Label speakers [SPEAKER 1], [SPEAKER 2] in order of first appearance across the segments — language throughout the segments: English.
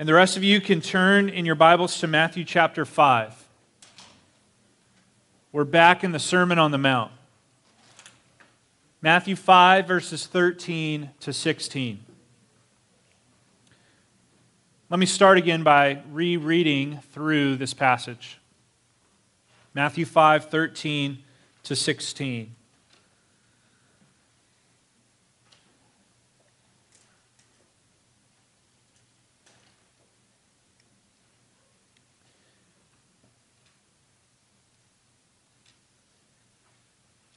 [SPEAKER 1] And the rest of you can turn in your Bibles to Matthew chapter 5. We're back in the Sermon on the Mount. Matthew 5, verses 13 to 16. Let me start again by rereading through this passage. Matthew 5, 13 to 16.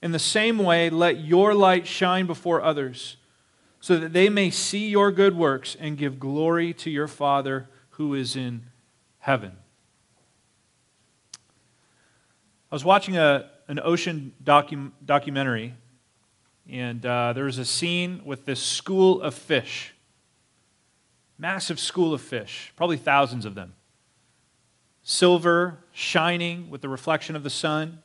[SPEAKER 1] In the same way, let your light shine before others, so that they may see your good works and give glory to your Father who is in heaven. I was watching a, an ocean docu- documentary, and uh, there was a scene with this school of fish. Massive school of fish, probably thousands of them. Silver, shining with the reflection of the sun.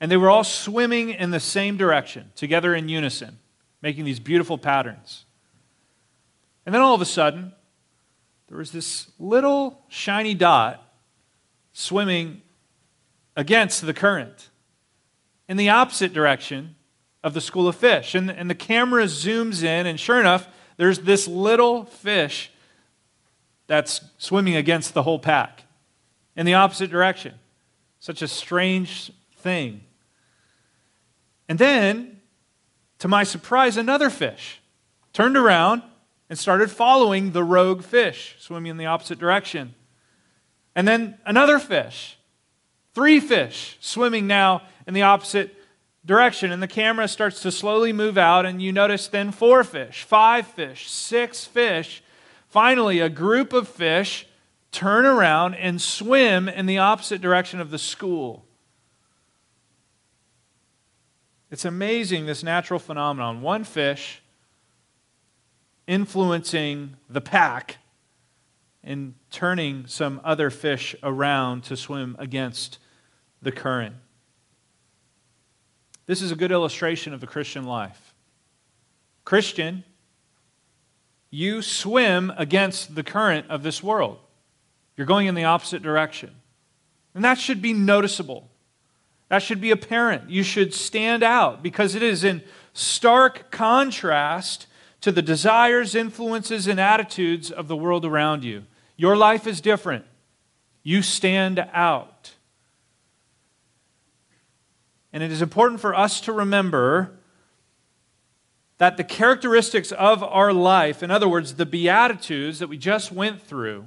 [SPEAKER 1] And they were all swimming in the same direction, together in unison, making these beautiful patterns. And then all of a sudden, there was this little shiny dot swimming against the current in the opposite direction of the school of fish. And, and the camera zooms in, and sure enough, there's this little fish that's swimming against the whole pack in the opposite direction. Such a strange thing. And then, to my surprise, another fish turned around and started following the rogue fish, swimming in the opposite direction. And then another fish, three fish, swimming now in the opposite direction. And the camera starts to slowly move out, and you notice then four fish, five fish, six fish. Finally, a group of fish turn around and swim in the opposite direction of the school. It's amazing, this natural phenomenon. One fish influencing the pack and turning some other fish around to swim against the current. This is a good illustration of the Christian life. Christian, you swim against the current of this world. You're going in the opposite direction. And that should be noticeable. That should be apparent. You should stand out because it is in stark contrast to the desires, influences, and attitudes of the world around you. Your life is different. You stand out. And it is important for us to remember that the characteristics of our life, in other words, the Beatitudes that we just went through,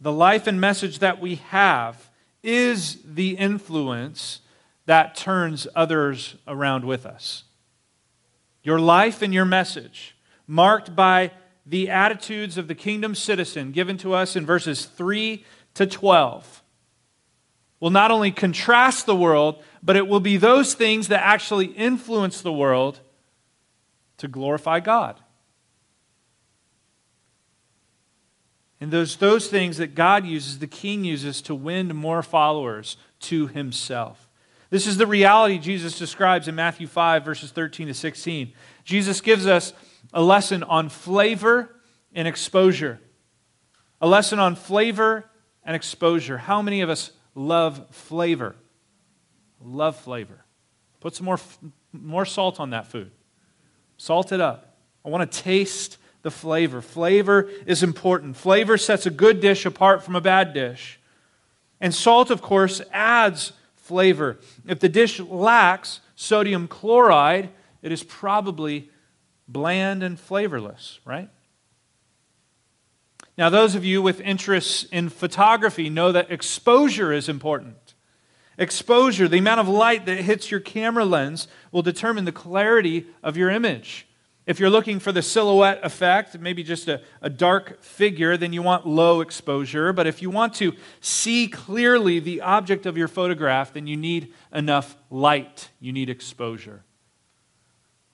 [SPEAKER 1] the life and message that we have is the influence that turns others around with us. Your life and your message, marked by the attitudes of the kingdom citizen given to us in verses 3 to 12, will not only contrast the world, but it will be those things that actually influence the world to glorify God. And those, those things that God uses, the king uses to win more followers to himself. This is the reality Jesus describes in Matthew 5, verses 13 to 16. Jesus gives us a lesson on flavor and exposure. A lesson on flavor and exposure. How many of us love flavor? Love flavor. Put some more, more salt on that food. Salt it up. I want to taste the flavor. Flavor is important. Flavor sets a good dish apart from a bad dish. And salt, of course, adds flavor. If the dish lacks sodium chloride, it is probably bland and flavorless, right? Now, those of you with interests in photography know that exposure is important. Exposure, the amount of light that hits your camera lens, will determine the clarity of your image. If you're looking for the silhouette effect, maybe just a, a dark figure, then you want low exposure. But if you want to see clearly the object of your photograph, then you need enough light. You need exposure.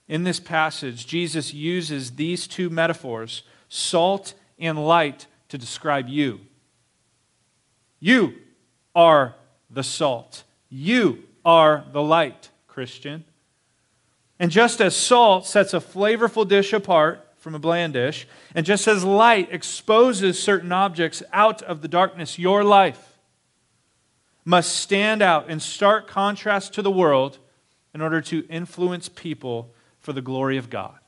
[SPEAKER 1] In this passage, Jesus uses these two metaphors, salt and light, to describe you. You are the salt. You are the light, Christian. And just as salt sets a flavorful dish apart from a bland dish, and just as light exposes certain objects out of the darkness, your life must stand out in stark contrast to the world in order to influence people for the glory of God.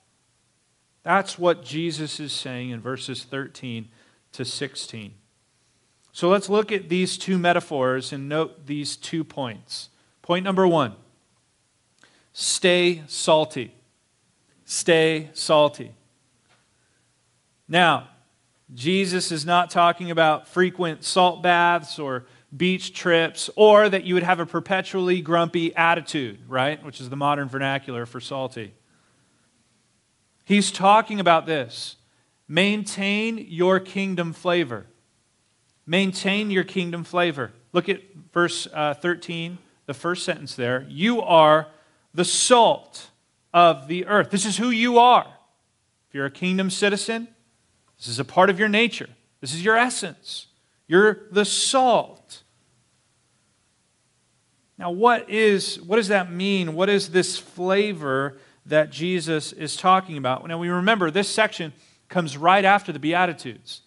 [SPEAKER 1] That's what Jesus is saying in verses 13 to 16. So let's look at these two metaphors and note these two points. Point number one Stay salty. Stay salty. Now, Jesus is not talking about frequent salt baths or beach trips or that you would have a perpetually grumpy attitude, right? Which is the modern vernacular for salty. He's talking about this. Maintain your kingdom flavor. Maintain your kingdom flavor. Look at verse uh, 13, the first sentence there. You are the salt of the earth. This is who you are. If you're a kingdom citizen, this is a part of your nature, this is your essence. You're the salt. Now, what, is, what does that mean? What is this flavor that Jesus is talking about? Now, we remember this section comes right after the Beatitudes.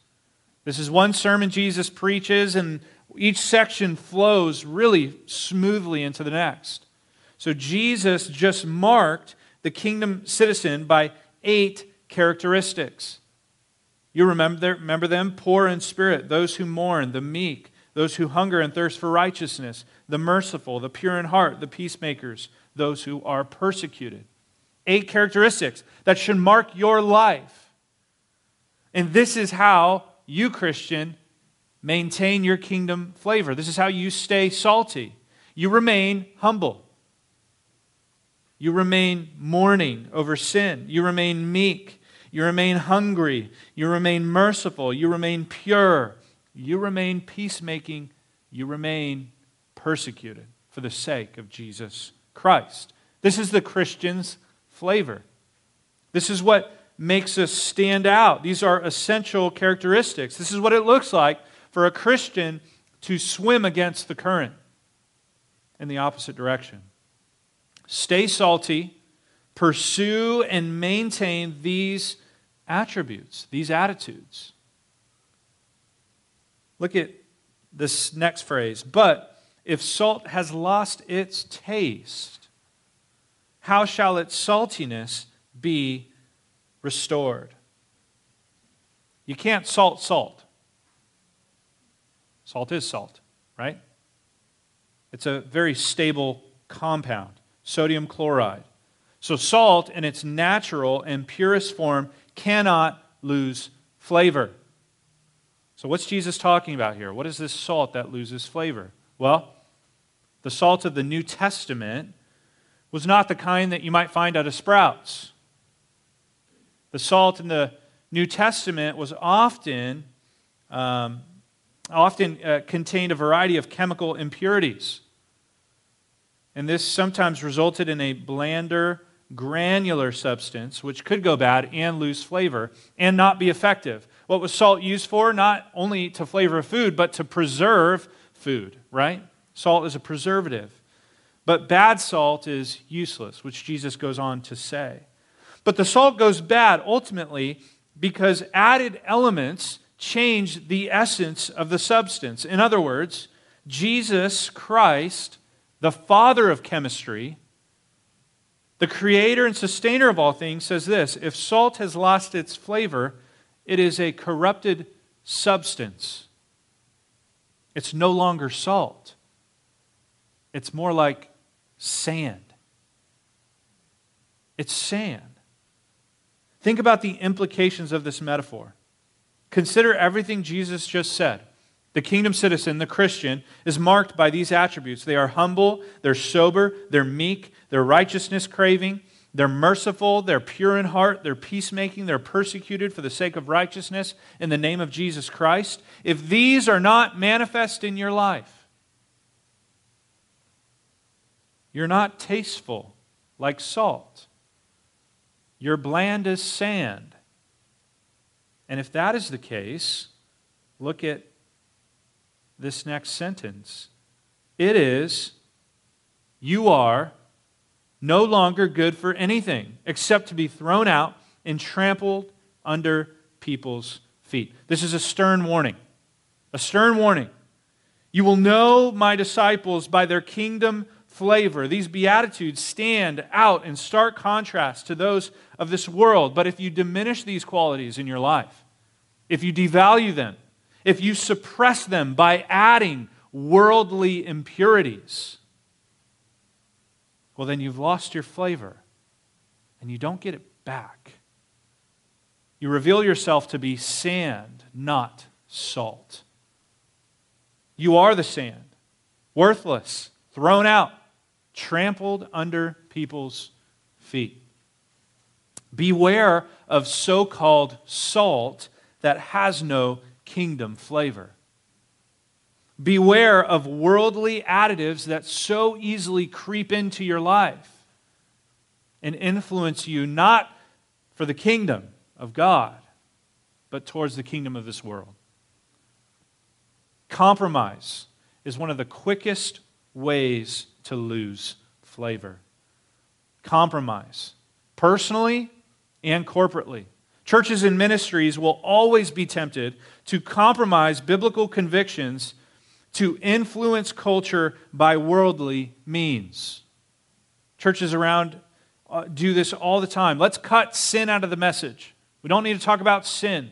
[SPEAKER 1] This is one sermon Jesus preaches, and each section flows really smoothly into the next. So Jesus just marked the kingdom citizen by eight characteristics. You remember, remember them? Poor in spirit, those who mourn, the meek, those who hunger and thirst for righteousness, the merciful, the pure in heart, the peacemakers, those who are persecuted. Eight characteristics that should mark your life. And this is how you, Christian, maintain your kingdom flavor. This is how you stay salty. You remain humble. You remain mourning over sin. You remain meek. You remain hungry. You remain merciful. You remain pure. You remain peacemaking. You remain persecuted for the sake of Jesus Christ. This is the Christian's flavor. This is what makes us stand out. These are essential characteristics. This is what it looks like for a Christian to swim against the current in the opposite direction. Stay salty, pursue and maintain these attributes, these attitudes. Look at this next phrase. But if salt has lost its taste, how shall its saltiness be restored? You can't salt salt. Salt is salt, right? It's a very stable compound sodium chloride. So, salt in its natural and purest form cannot lose flavor. So, what's Jesus talking about here? What is this salt that loses flavor? Well, the salt of the New Testament was not the kind that you might find out of Sprouts. The salt in the New Testament was often, um, often uh, contained a variety of chemical impurities and this sometimes resulted in a blander, granular substance, which could go bad and lose flavor and not be effective. What was salt used for? Not only to flavor food, but to preserve food, right? Salt is a preservative. But bad salt is useless, which Jesus goes on to say. But the salt goes bad ultimately because added elements change the essence of the substance. In other words, Jesus Christ the father of chemistry, the creator and sustainer of all things, says this If salt has lost its flavor, it is a corrupted substance. It's no longer salt, it's more like sand. It's sand. Think about the implications of this metaphor. Consider everything Jesus just said. The kingdom citizen, the Christian, is marked by these attributes. They are humble, they're sober, they're meek, they're righteousness craving, They're merciful, they're pure in heart, they're peacemaking, they're persecuted for the sake of righteousness in the name of Jesus Christ. If these are not manifest in your life, you're not tasteful like salt. You're bland as sand. And if that is the case, look at this next sentence. It is, you are no longer good for anything except to be thrown out and trampled under people's feet. This is a stern warning. A stern warning. You will know my disciples by their kingdom flavor. These Beatitudes stand out in stark contrast to those of this world. But if you diminish these qualities in your life, if you devalue them, if you suppress them by adding worldly impurities, well, then you've lost your flavor and you don't get it back. You reveal yourself to be sand, not salt. You are the sand, worthless, thrown out, trampled under people's feet. Beware of so called salt that has no kingdom flavor. Beware of worldly additives that so easily creep into your life and influence you not for the kingdom of God, but towards the kingdom of this world. Compromise is one of the quickest ways to lose flavor. Compromise, personally and corporately. Churches and ministries will always be tempted to compromise biblical convictions to influence culture by worldly means. Churches around uh, do this all the time. Let's cut sin out of the message. We don't need to talk about sin.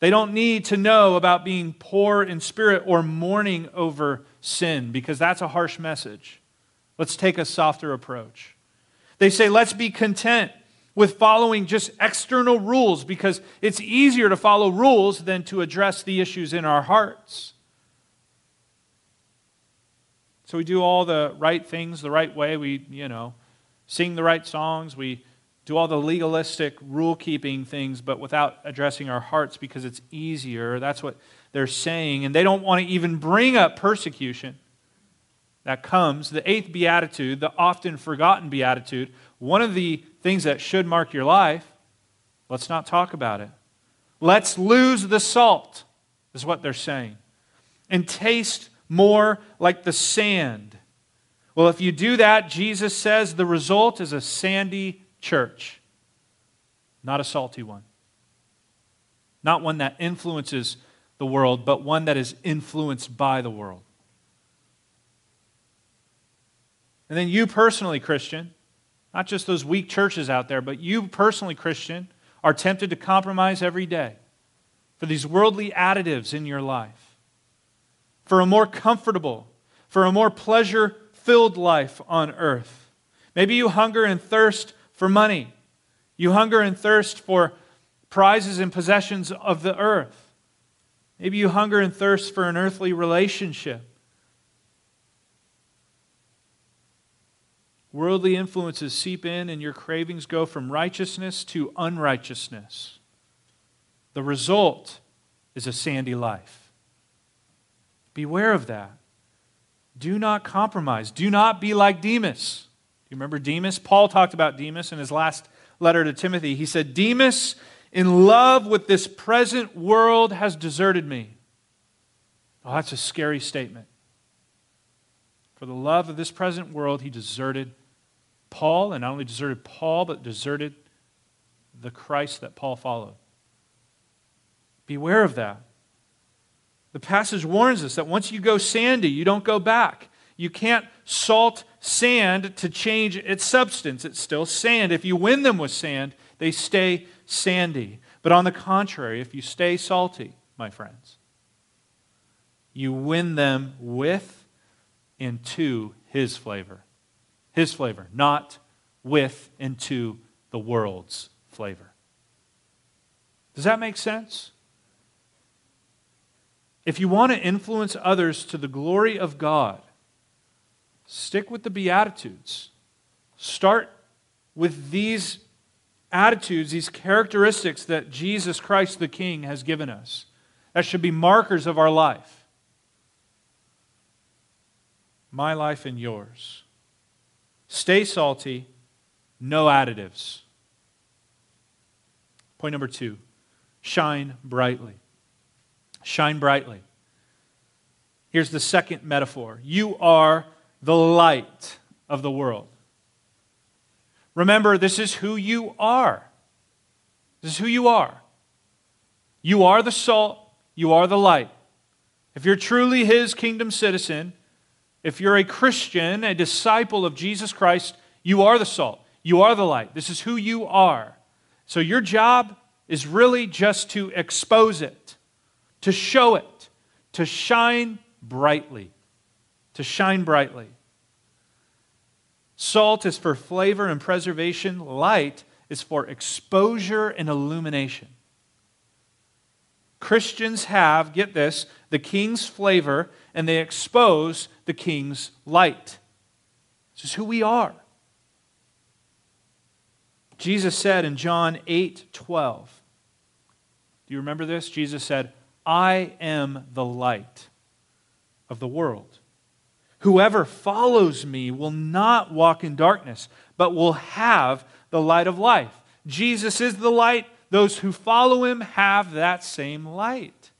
[SPEAKER 1] They don't need to know about being poor in spirit or mourning over sin because that's a harsh message. Let's take a softer approach. They say, let's be content with following just external rules because it's easier to follow rules than to address the issues in our hearts. So we do all the right things the right way. We, you know, sing the right songs. We do all the legalistic, rule keeping things, but without addressing our hearts because it's easier. That's what they're saying. And they don't want to even bring up persecution that comes. The eighth beatitude, the often forgotten beatitude, one of the things that should mark your life, let's not talk about it. Let's lose the salt, is what they're saying, and taste more like the sand. Well, if you do that, Jesus says the result is a sandy church, not a salty one. Not one that influences the world, but one that is influenced by the world. And then you personally, Christian, not just those weak churches out there, but you personally, Christian, are tempted to compromise every day for these worldly additives in your life for a more comfortable, for a more pleasure filled life on earth. Maybe you hunger and thirst for money. You hunger and thirst for prizes and possessions of the earth. Maybe you hunger and thirst for an earthly relationship. Worldly influences seep in, and your cravings go from righteousness to unrighteousness. The result is a sandy life. Beware of that. Do not compromise. Do not be like Demas. Do you remember Demas? Paul talked about Demas in his last letter to Timothy. He said, Demas, in love with this present world, has deserted me. Oh, that's a scary statement. For the love of this present world, he deserted Paul, and not only deserted Paul, but deserted the Christ that Paul followed. Beware of that. The passage warns us that once you go sandy, you don't go back. You can't salt sand to change its substance. It's still sand. If you win them with sand, they stay sandy. But on the contrary, if you stay salty, my friends, you win them with and to His flavor. His flavor, not with and to the world's flavor. Does that make sense? If you want to influence others to the glory of God, stick with the Beatitudes. Start with these attitudes, these characteristics that Jesus Christ the King has given us. That should be markers of our life. My life and yours. Stay salty, no additives. Point number two shine brightly. Shine brightly. Here's the second metaphor you are the light of the world. Remember, this is who you are. This is who you are. You are the salt, you are the light. If you're truly His kingdom citizen, if you're a Christian, a disciple of Jesus Christ, you are the salt, you are the light. This is who you are. So your job is really just to expose it, to show it, to shine brightly. To shine brightly. Salt is for flavor and preservation, light is for exposure and illumination. Christians have, get this, the king's flavor and they expose the king's light. This is who we are. Jesus said in John 8 12, Do you remember this? Jesus said, I am the light of the world. Whoever follows me will not walk in darkness, but will have the light of life. Jesus is the light. Those who follow him have that same light.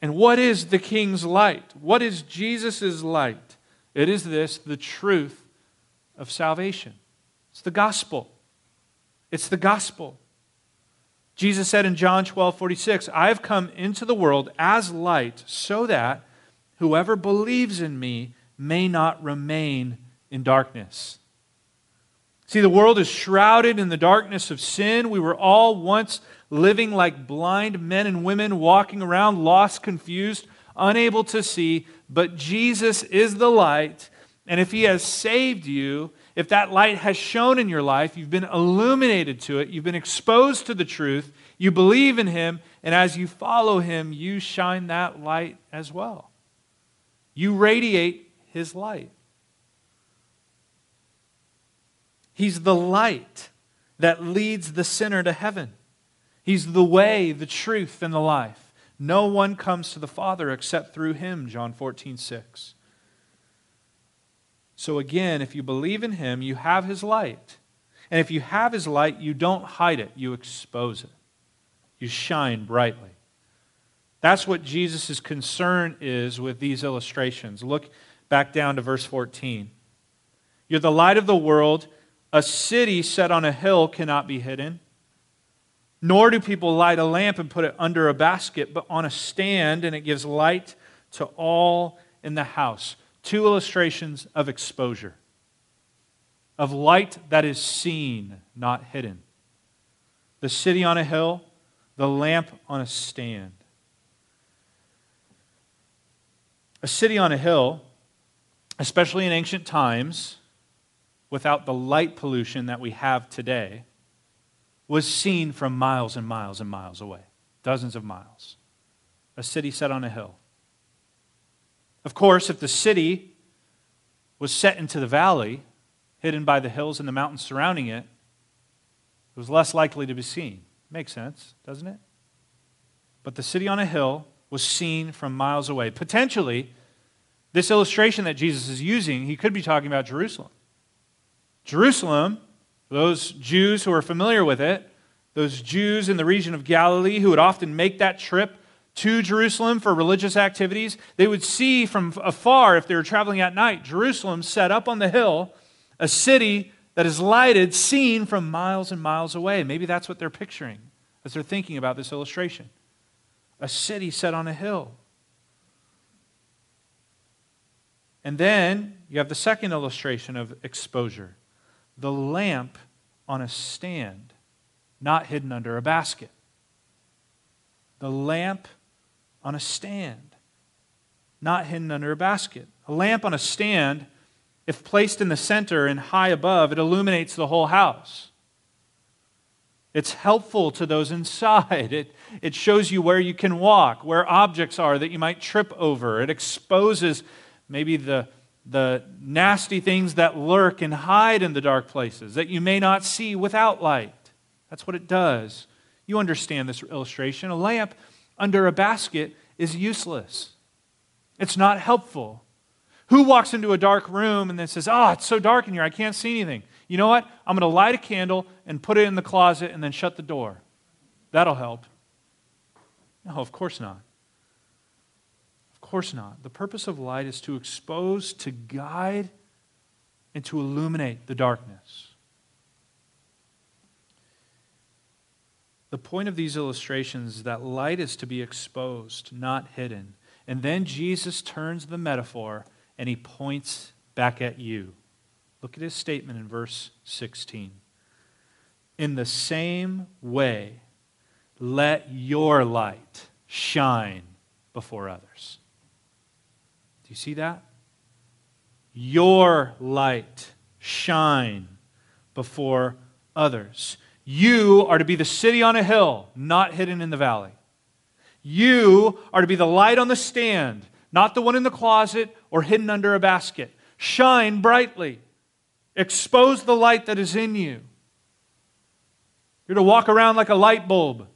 [SPEAKER 1] And what is the king's light? What is Jesus' light? It is this the truth of salvation. It's the gospel. It's the gospel. Jesus said in John 12 46, I have come into the world as light so that Whoever believes in me may not remain in darkness. See, the world is shrouded in the darkness of sin. We were all once living like blind men and women, walking around lost, confused, unable to see. But Jesus is the light. And if He has saved you, if that light has shone in your life, you've been illuminated to it, you've been exposed to the truth, you believe in Him, and as you follow Him, you shine that light as well. You radiate his light. He's the light that leads the sinner to heaven. He's the way, the truth, and the life. No one comes to the Father except through him, John 14, 6. So again, if you believe in him, you have his light. And if you have his light, you don't hide it, you expose it. You shine brightly. That's what Jesus' concern is with these illustrations. Look back down to verse 14. You're the light of the world. A city set on a hill cannot be hidden. Nor do people light a lamp and put it under a basket, but on a stand, and it gives light to all in the house. Two illustrations of exposure, of light that is seen, not hidden. The city on a hill, the lamp on a stand. A city on a hill, especially in ancient times, without the light pollution that we have today, was seen from miles and miles and miles away, dozens of miles. A city set on a hill. Of course, if the city was set into the valley, hidden by the hills and the mountains surrounding it, it was less likely to be seen. Makes sense, doesn't it? But the city on a hill was seen from miles away. Potentially, this illustration that Jesus is using, he could be talking about Jerusalem. Jerusalem, those Jews who are familiar with it, those Jews in the region of Galilee who would often make that trip to Jerusalem for religious activities, they would see from afar, if they were traveling at night, Jerusalem set up on the hill, a city that is lighted, seen from miles and miles away. Maybe that's what they're picturing as they're thinking about this illustration a city set on a hill. And then you have the second illustration of exposure the lamp on a stand, not hidden under a basket. The lamp on a stand, not hidden under a basket. A lamp on a stand, if placed in the center and high above, it illuminates the whole house. It's helpful to those inside. It, it shows you where you can walk, where objects are that you might trip over. It exposes maybe the, the nasty things that lurk and hide in the dark places that you may not see without light. That's what it does. You understand this illustration. A lamp under a basket is useless, it's not helpful. Who walks into a dark room and then says, Oh, it's so dark in here, I can't see anything? You know what? I'm going to light a candle and put it in the closet and then shut the door. That'll help. No, of course not. Of course not. The purpose of light is to expose, to guide, and to illuminate the darkness. The point of these illustrations is that light is to be exposed, not hidden. And then Jesus turns the metaphor and he points back at you. Look at his statement in verse 16. In the same way, let your light shine before others. Do you see that? Your light shine before others. You are to be the city on a hill, not hidden in the valley. You are to be the light on the stand, not the one in the closet or hidden under a basket. Shine brightly. Expose the light that is in you. You're to walk around like a light bulb,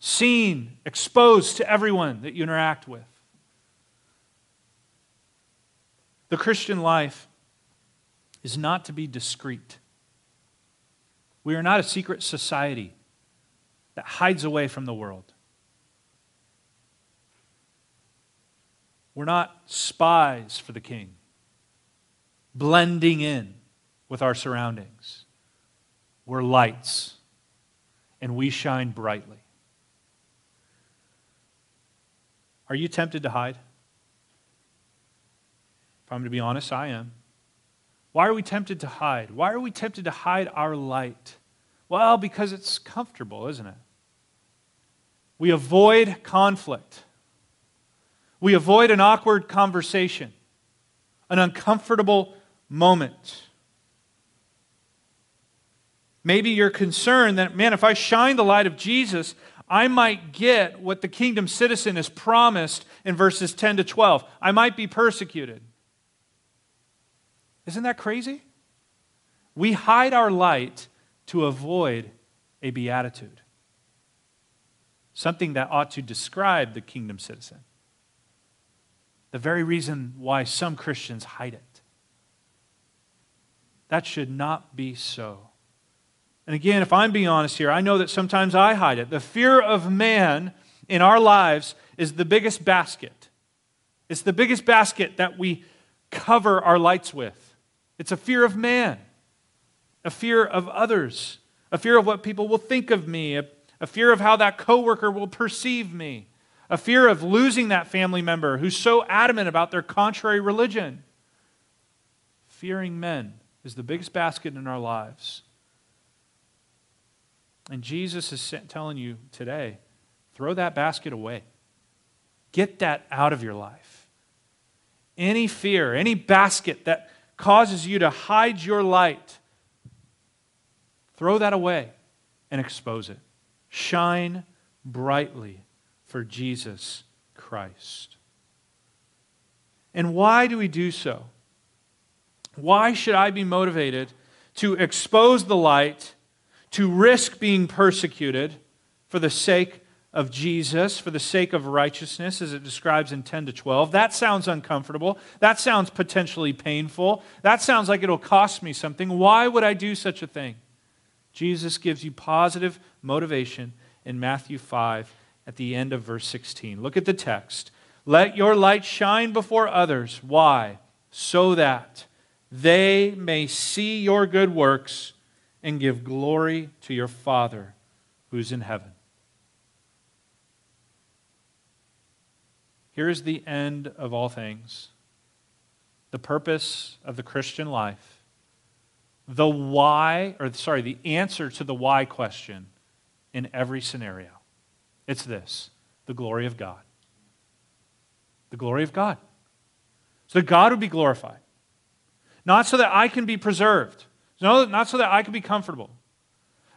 [SPEAKER 1] seen, exposed to everyone that you interact with. The Christian life is not to be discreet. We are not a secret society that hides away from the world. We're not spies for the king, blending in with our surroundings. We're lights, and we shine brightly. Are you tempted to hide? If I'm going to be honest, I am. Why are we tempted to hide? Why are we tempted to hide our light? Well, because it's comfortable, isn't it? We avoid conflict. We avoid an awkward conversation, an uncomfortable moment. Maybe you're concerned that, man, if I shine the light of Jesus, I might get what the kingdom citizen is promised in verses 10 to 12. I might be persecuted. Isn't that crazy? We hide our light to avoid a beatitude, something that ought to describe the kingdom citizen the very reason why some Christians hide it. That should not be so. And again, if I'm being honest here, I know that sometimes I hide it. The fear of man in our lives is the biggest basket. It's the biggest basket that we cover our lights with. It's a fear of man, a fear of others, a fear of what people will think of me, a, a fear of how that coworker will perceive me a fear of losing that family member who's so adamant about their contrary religion. Fearing men is the biggest basket in our lives. And Jesus is telling you today throw that basket away. Get that out of your life. Any fear, any basket that causes you to hide your light, throw that away and expose it. Shine brightly for Jesus Christ. And why do we do so? Why should I be motivated to expose the light, to risk being persecuted for the sake of Jesus, for the sake of righteousness, as it describes in 10 to 12? That sounds uncomfortable. That sounds potentially painful. That sounds like it'll cost me something. Why would I do such a thing? Jesus gives you positive motivation in Matthew 5 at the end of verse 16. Look at the text. Let your light shine before others. Why? So that they may see your good works and give glory to your Father who's in heaven. Here is the end of all things, the purpose of the Christian life, the why, or sorry, the answer to the why question in every scenario. It's this the glory of God. The glory of God. So that God would be glorified. Not so that I can be preserved, no, not so that I can be comfortable,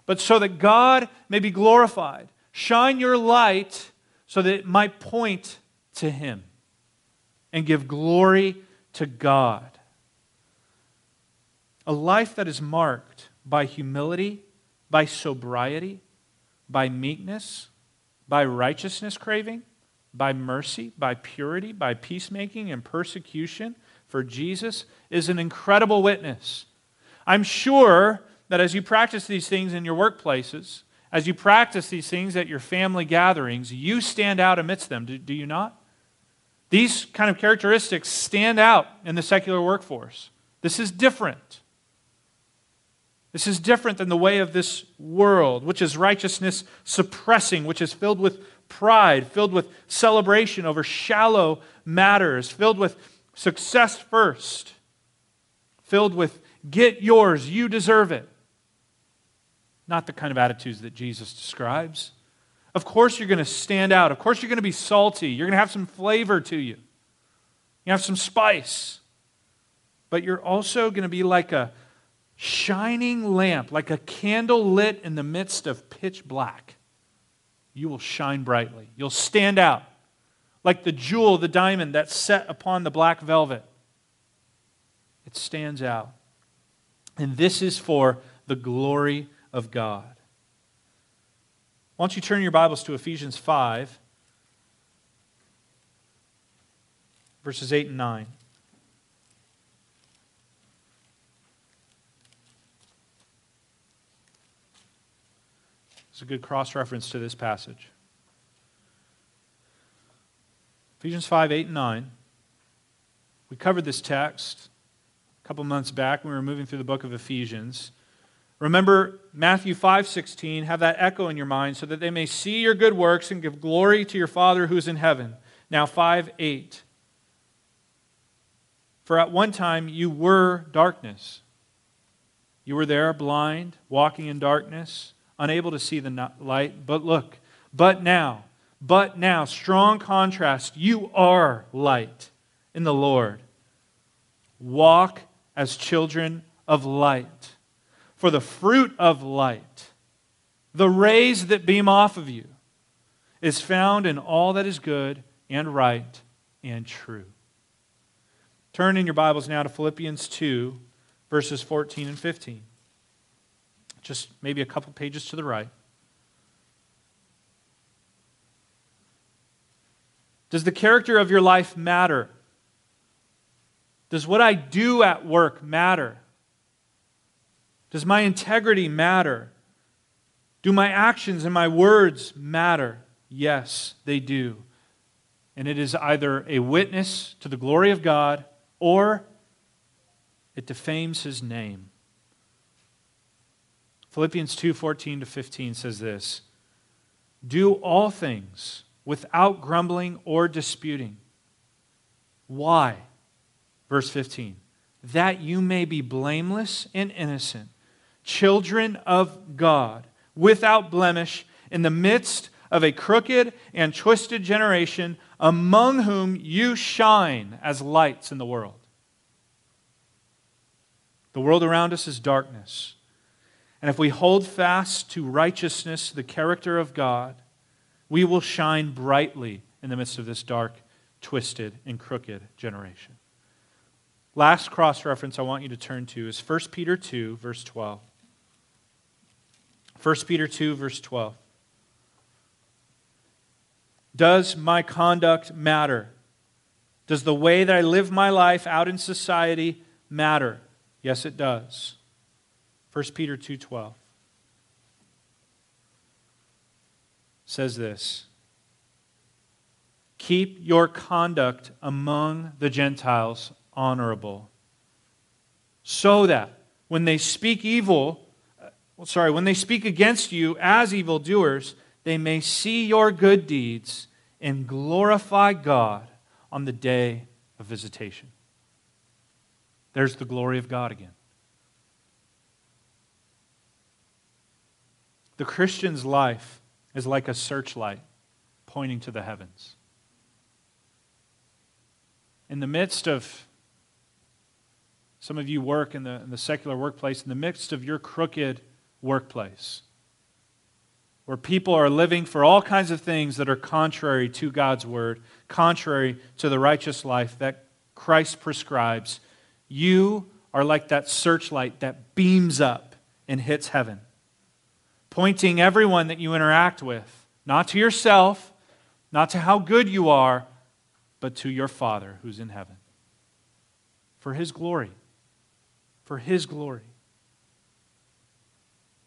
[SPEAKER 1] but so that God may be glorified. Shine your light so that it might point to Him and give glory to God. A life that is marked by humility, by sobriety, by meekness, by righteousness craving, by mercy, by purity, by peacemaking and persecution for Jesus is an incredible witness. I'm sure that as you practice these things in your workplaces, as you practice these things at your family gatherings, you stand out amidst them, do, do you not? These kind of characteristics stand out in the secular workforce. This is different. This is different than the way of this world, which is righteousness suppressing, which is filled with pride, filled with celebration over shallow matters, filled with success first, filled with get yours, you deserve it. Not the kind of attitudes that Jesus describes. Of course, you're going to stand out. Of course, you're going to be salty. You're going to have some flavor to you. You have some spice. But you're also going to be like a shining lamp, like a candle lit in the midst of pitch black. You will shine brightly. You'll stand out like the jewel, the diamond that's set upon the black velvet. It stands out. And this is for the glory of God. Why don't you turn your Bibles to Ephesians 5, verses 8 and 9. It's a good cross reference to this passage. Ephesians 5, 8, and 9. We covered this text a couple months back when we were moving through the book of Ephesians. Remember Matthew 5:16, have that echo in your mind so that they may see your good works and give glory to your Father who's in heaven. Now 5:8. For at one time you were darkness. You were there blind, walking in darkness, unable to see the light, but look, but now, but now, strong contrast, you are light in the Lord. Walk as children of light. For the fruit of light, the rays that beam off of you, is found in all that is good and right and true. Turn in your Bibles now to Philippians 2, verses 14 and 15. Just maybe a couple pages to the right. Does the character of your life matter? Does what I do at work matter? Does my integrity matter? Do my actions and my words matter? Yes, they do. And it is either a witness to the glory of God or it defames his name. Philippians 2:14 to 15 says this Do all things without grumbling or disputing. Why? Verse 15 That you may be blameless and innocent children of God, without blemish, in the midst of a crooked and twisted generation, among whom you shine as lights in the world. The world around us is darkness. And if we hold fast to righteousness, the character of God, we will shine brightly in the midst of this dark, twisted, and crooked generation. Last cross reference I want you to turn to is 1 Peter 2, verse 12. 1 Peter 2, verse 12. Does my conduct matter? Does the way that I live my life out in society matter? Yes, it does. 1 Peter 2:12 says this Keep your conduct among the Gentiles honorable, so that when they speak evil well, sorry, when they speak against you as evildoers, they may see your good deeds and glorify God on the day of visitation. There's the glory of God again. The Christian's life is like a searchlight pointing to the heavens. In the midst of some of you work in the, in the secular workplace, in the midst of your crooked workplace where people are living for all kinds of things that are contrary to God's word, contrary to the righteous life that Christ prescribes, you are like that searchlight that beams up and hits heaven, pointing everyone that you interact with, not to yourself, not to how good you are, but to your Father who's in heaven. For his glory. For his glory.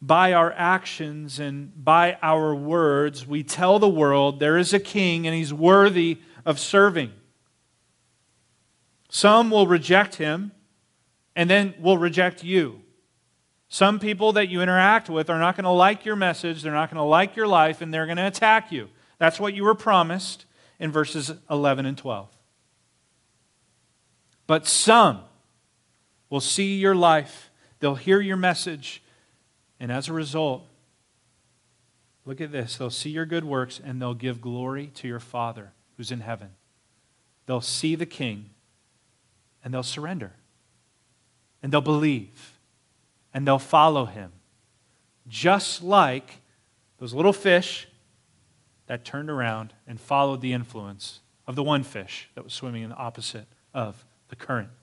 [SPEAKER 1] By our actions and by our words, we tell the world there is a king and he's worthy of serving. Some will reject him and then will reject you. Some people that you interact with are not going to like your message, they're not going to like your life, and they're going to attack you. That's what you were promised in verses 11 and 12. But some will see your life, they'll hear your message, and as a result, look at this they'll see your good works and they'll give glory to your Father who's in heaven. They'll see the King and they'll surrender. And they'll believe. And they'll follow him. Just like those little fish that turned around and followed the influence of the one fish that was swimming in the opposite of the current.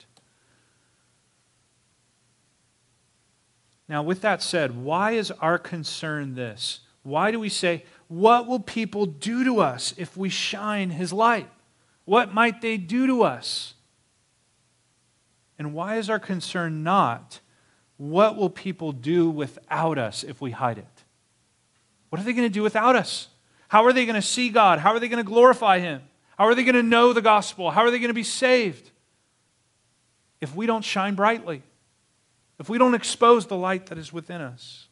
[SPEAKER 1] Now, with that said, why is our concern this? Why do we say, What will people do to us if we shine his light? What might they do to us? And why is our concern not what will people do without us if we hide it? What are they going to do without us? How are they going to see God? How are they going to glorify Him? How are they going to know the gospel? How are they going to be saved? If we don't shine brightly, if we don't expose the light that is within us.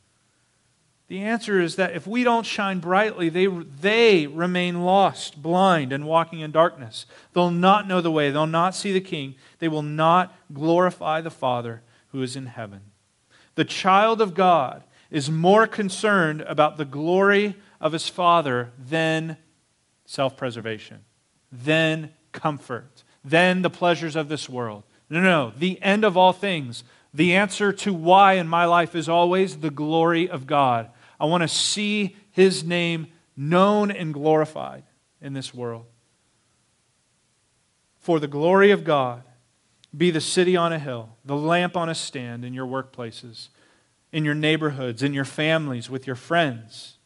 [SPEAKER 1] The answer is that if we don't shine brightly, they, they remain lost, blind, and walking in darkness. They'll not know the way. They'll not see the King. They will not glorify the Father who is in heaven. The child of God is more concerned about the glory of his Father than self preservation, than comfort, than the pleasures of this world. No, no, no. The end of all things the answer to why in my life is always the glory of God. I want to see his name known and glorified in this world. For the glory of God, be the city on a hill, the lamp on a stand in your workplaces, in your neighborhoods, in your families, with your friends.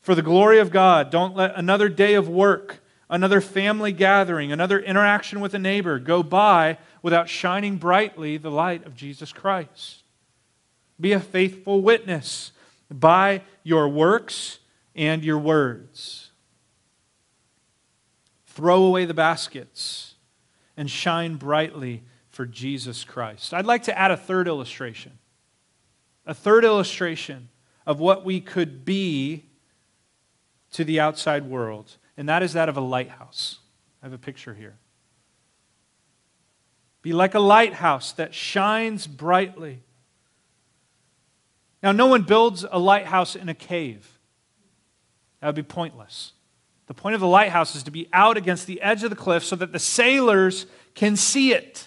[SPEAKER 1] For the glory of God, don't let another day of work, another family gathering, another interaction with a neighbor go by without shining brightly the light of Jesus Christ. Be a faithful witness by your works and your words. Throw away the baskets and shine brightly for Jesus Christ. I'd like to add a third illustration. A third illustration of what we could be to the outside world, and that is that of a lighthouse. I have a picture here. Be like a lighthouse that shines brightly. Now, no one builds a lighthouse in a cave. That would be pointless. The point of the lighthouse is to be out against the edge of the cliff so that the sailors can see it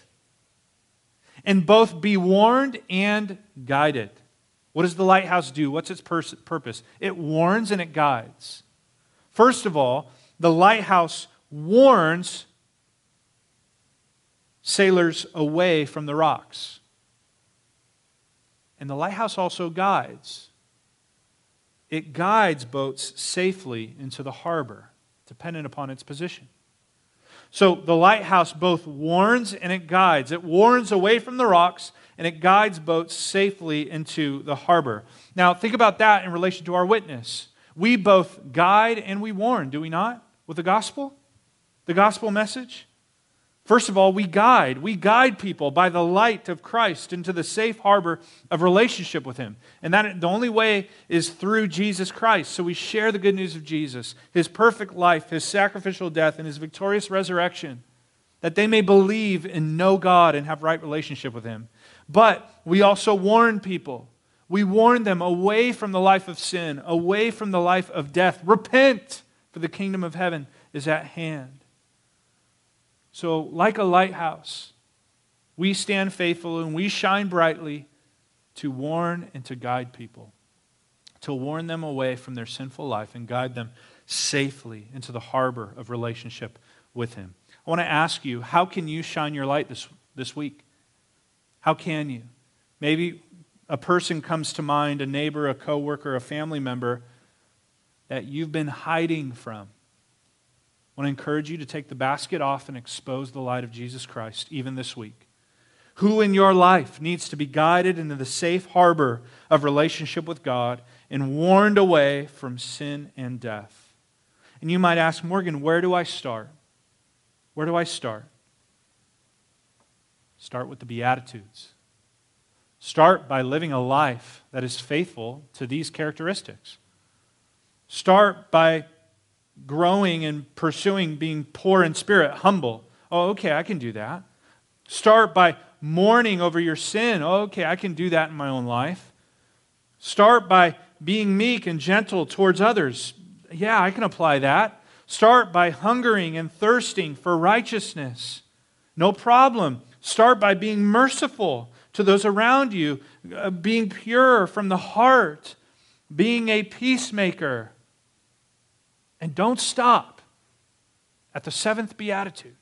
[SPEAKER 1] and both be warned and guided. What does the lighthouse do? What's its pers- purpose? It warns and it guides. First of all, the lighthouse warns sailors away from the rocks. And the lighthouse also guides. It guides boats safely into the harbor, dependent upon its position. So the lighthouse both warns and it guides. It warns away from the rocks and it guides boats safely into the harbor. Now, think about that in relation to our witness. We both guide and we warn, do we not? With the gospel? The gospel message? First of all, we guide. We guide people by the light of Christ into the safe harbor of relationship with Him. And that the only way is through Jesus Christ. So we share the good news of Jesus, His perfect life, His sacrificial death, and His victorious resurrection, that they may believe and know God and have right relationship with Him. But we also warn people. We warn them away from the life of sin, away from the life of death. Repent, for the kingdom of heaven is at hand. So, like a lighthouse, we stand faithful and we shine brightly to warn and to guide people, to warn them away from their sinful life and guide them safely into the harbor of relationship with Him. I want to ask you, how can you shine your light this, this week? How can you? Maybe a person comes to mind, a neighbor, a coworker, a family member that you've been hiding from. I want to encourage you to take the basket off and expose the light of Jesus Christ even this week. Who in your life needs to be guided into the safe harbor of relationship with God and warned away from sin and death? And you might ask, Morgan, where do I start? Where do I start? Start with the Beatitudes. Start by living a life that is faithful to these characteristics. Start by growing and pursuing being poor in spirit, humble. Oh, okay, I can do that. Start by mourning over your sin. Oh, okay, I can do that in my own life. Start by being meek and gentle towards others. Yeah, I can apply that. Start by hungering and thirsting for righteousness. No problem. Start by being merciful to those around you, uh, being pure from the heart, being a peacemaker. And don't stop at the seventh beatitude.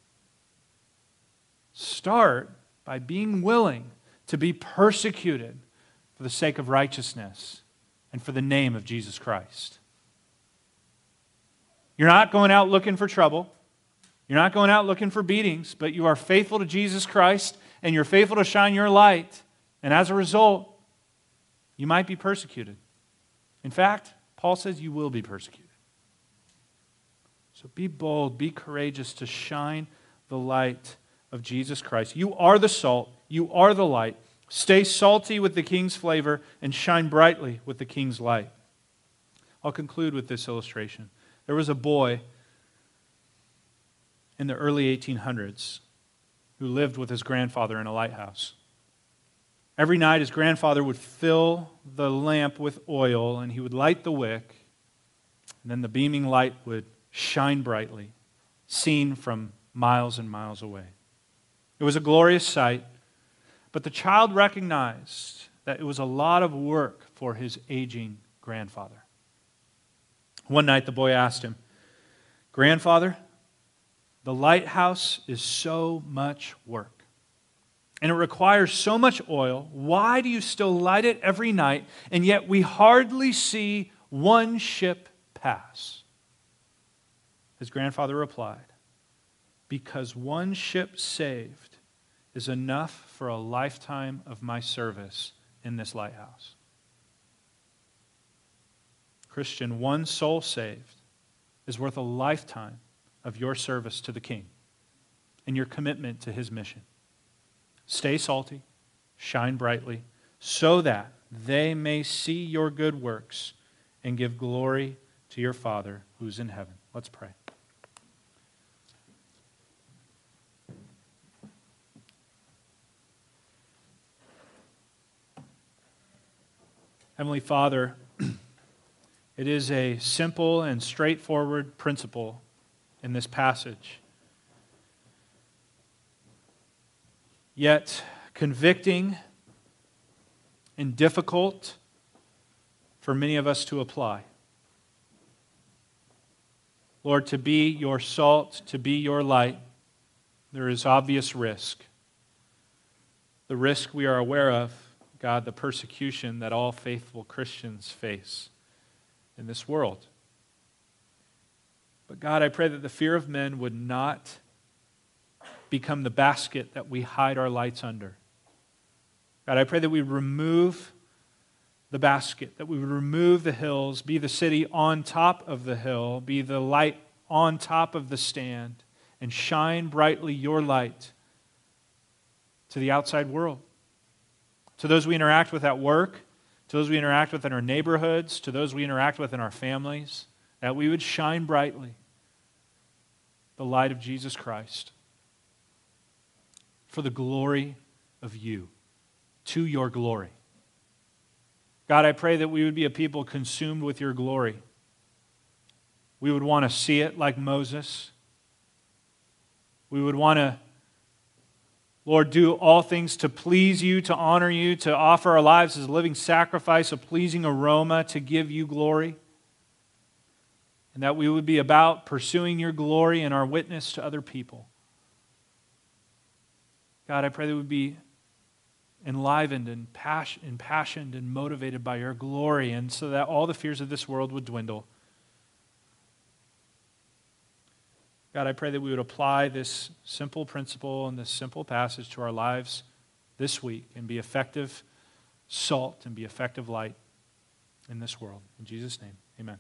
[SPEAKER 1] Start by being willing to be persecuted for the sake of righteousness and for the name of Jesus Christ. You're not going out looking for trouble. You're not going out looking for beatings, but you are faithful to Jesus Christ and you're faithful to shine your light. And as a result, you might be persecuted. In fact, Paul says you will be persecuted. So be bold, be courageous to shine the light of Jesus Christ. You are the salt, you are the light. Stay salty with the king's flavor and shine brightly with the king's light. I'll conclude with this illustration. There was a boy in the early 1800s who lived with his grandfather in a lighthouse. Every night, his grandfather would fill the lamp with oil and he would light the wick, and then the beaming light would shine brightly, seen from miles and miles away. It was a glorious sight, but the child recognized that it was a lot of work for his aging grandfather. One night, the boy asked him, Grandfather, the lighthouse is so much work. And it requires so much oil. Why do you still light it every night, and yet we hardly see one ship pass? His grandfather replied, Because one ship saved is enough for a lifetime of my service in this lighthouse. Christian, one soul saved is worth a lifetime of your service to the King and your commitment to his mission. Stay salty, shine brightly, so that they may see your good works and give glory to your Father who's in heaven. Let's pray. Heavenly Father, it is a simple and straightforward principle in this passage. Yet convicting and difficult for many of us to apply. Lord, to be your salt, to be your light, there is obvious risk. The risk we are aware of, God, the persecution that all faithful Christians face in this world. But God, I pray that the fear of men would not become the basket that we hide our lights under. God, I pray that we remove the basket, that we would remove the hills, be the city on top of the hill, be the light on top of the stand, and shine brightly your light to the outside world. To those we interact with at work, to those we interact with in our neighborhoods, to those we interact with in our families that we would shine brightly the light of Jesus Christ for the glory of you, to your glory. God, I pray that we would be a people consumed with your glory. We would want to see it like Moses. We would want to, Lord, do all things to please you, to honor you, to offer our lives as a living sacrifice, a pleasing aroma to give you glory and that we would be about pursuing your glory and our witness to other people. God, I pray that we be enlivened and impassioned and motivated by your glory, and so that all the fears of this world would dwindle. God, I pray that we would apply this simple principle and this simple passage to our lives this week and be effective salt and be effective light in this world. In Jesus' name, amen.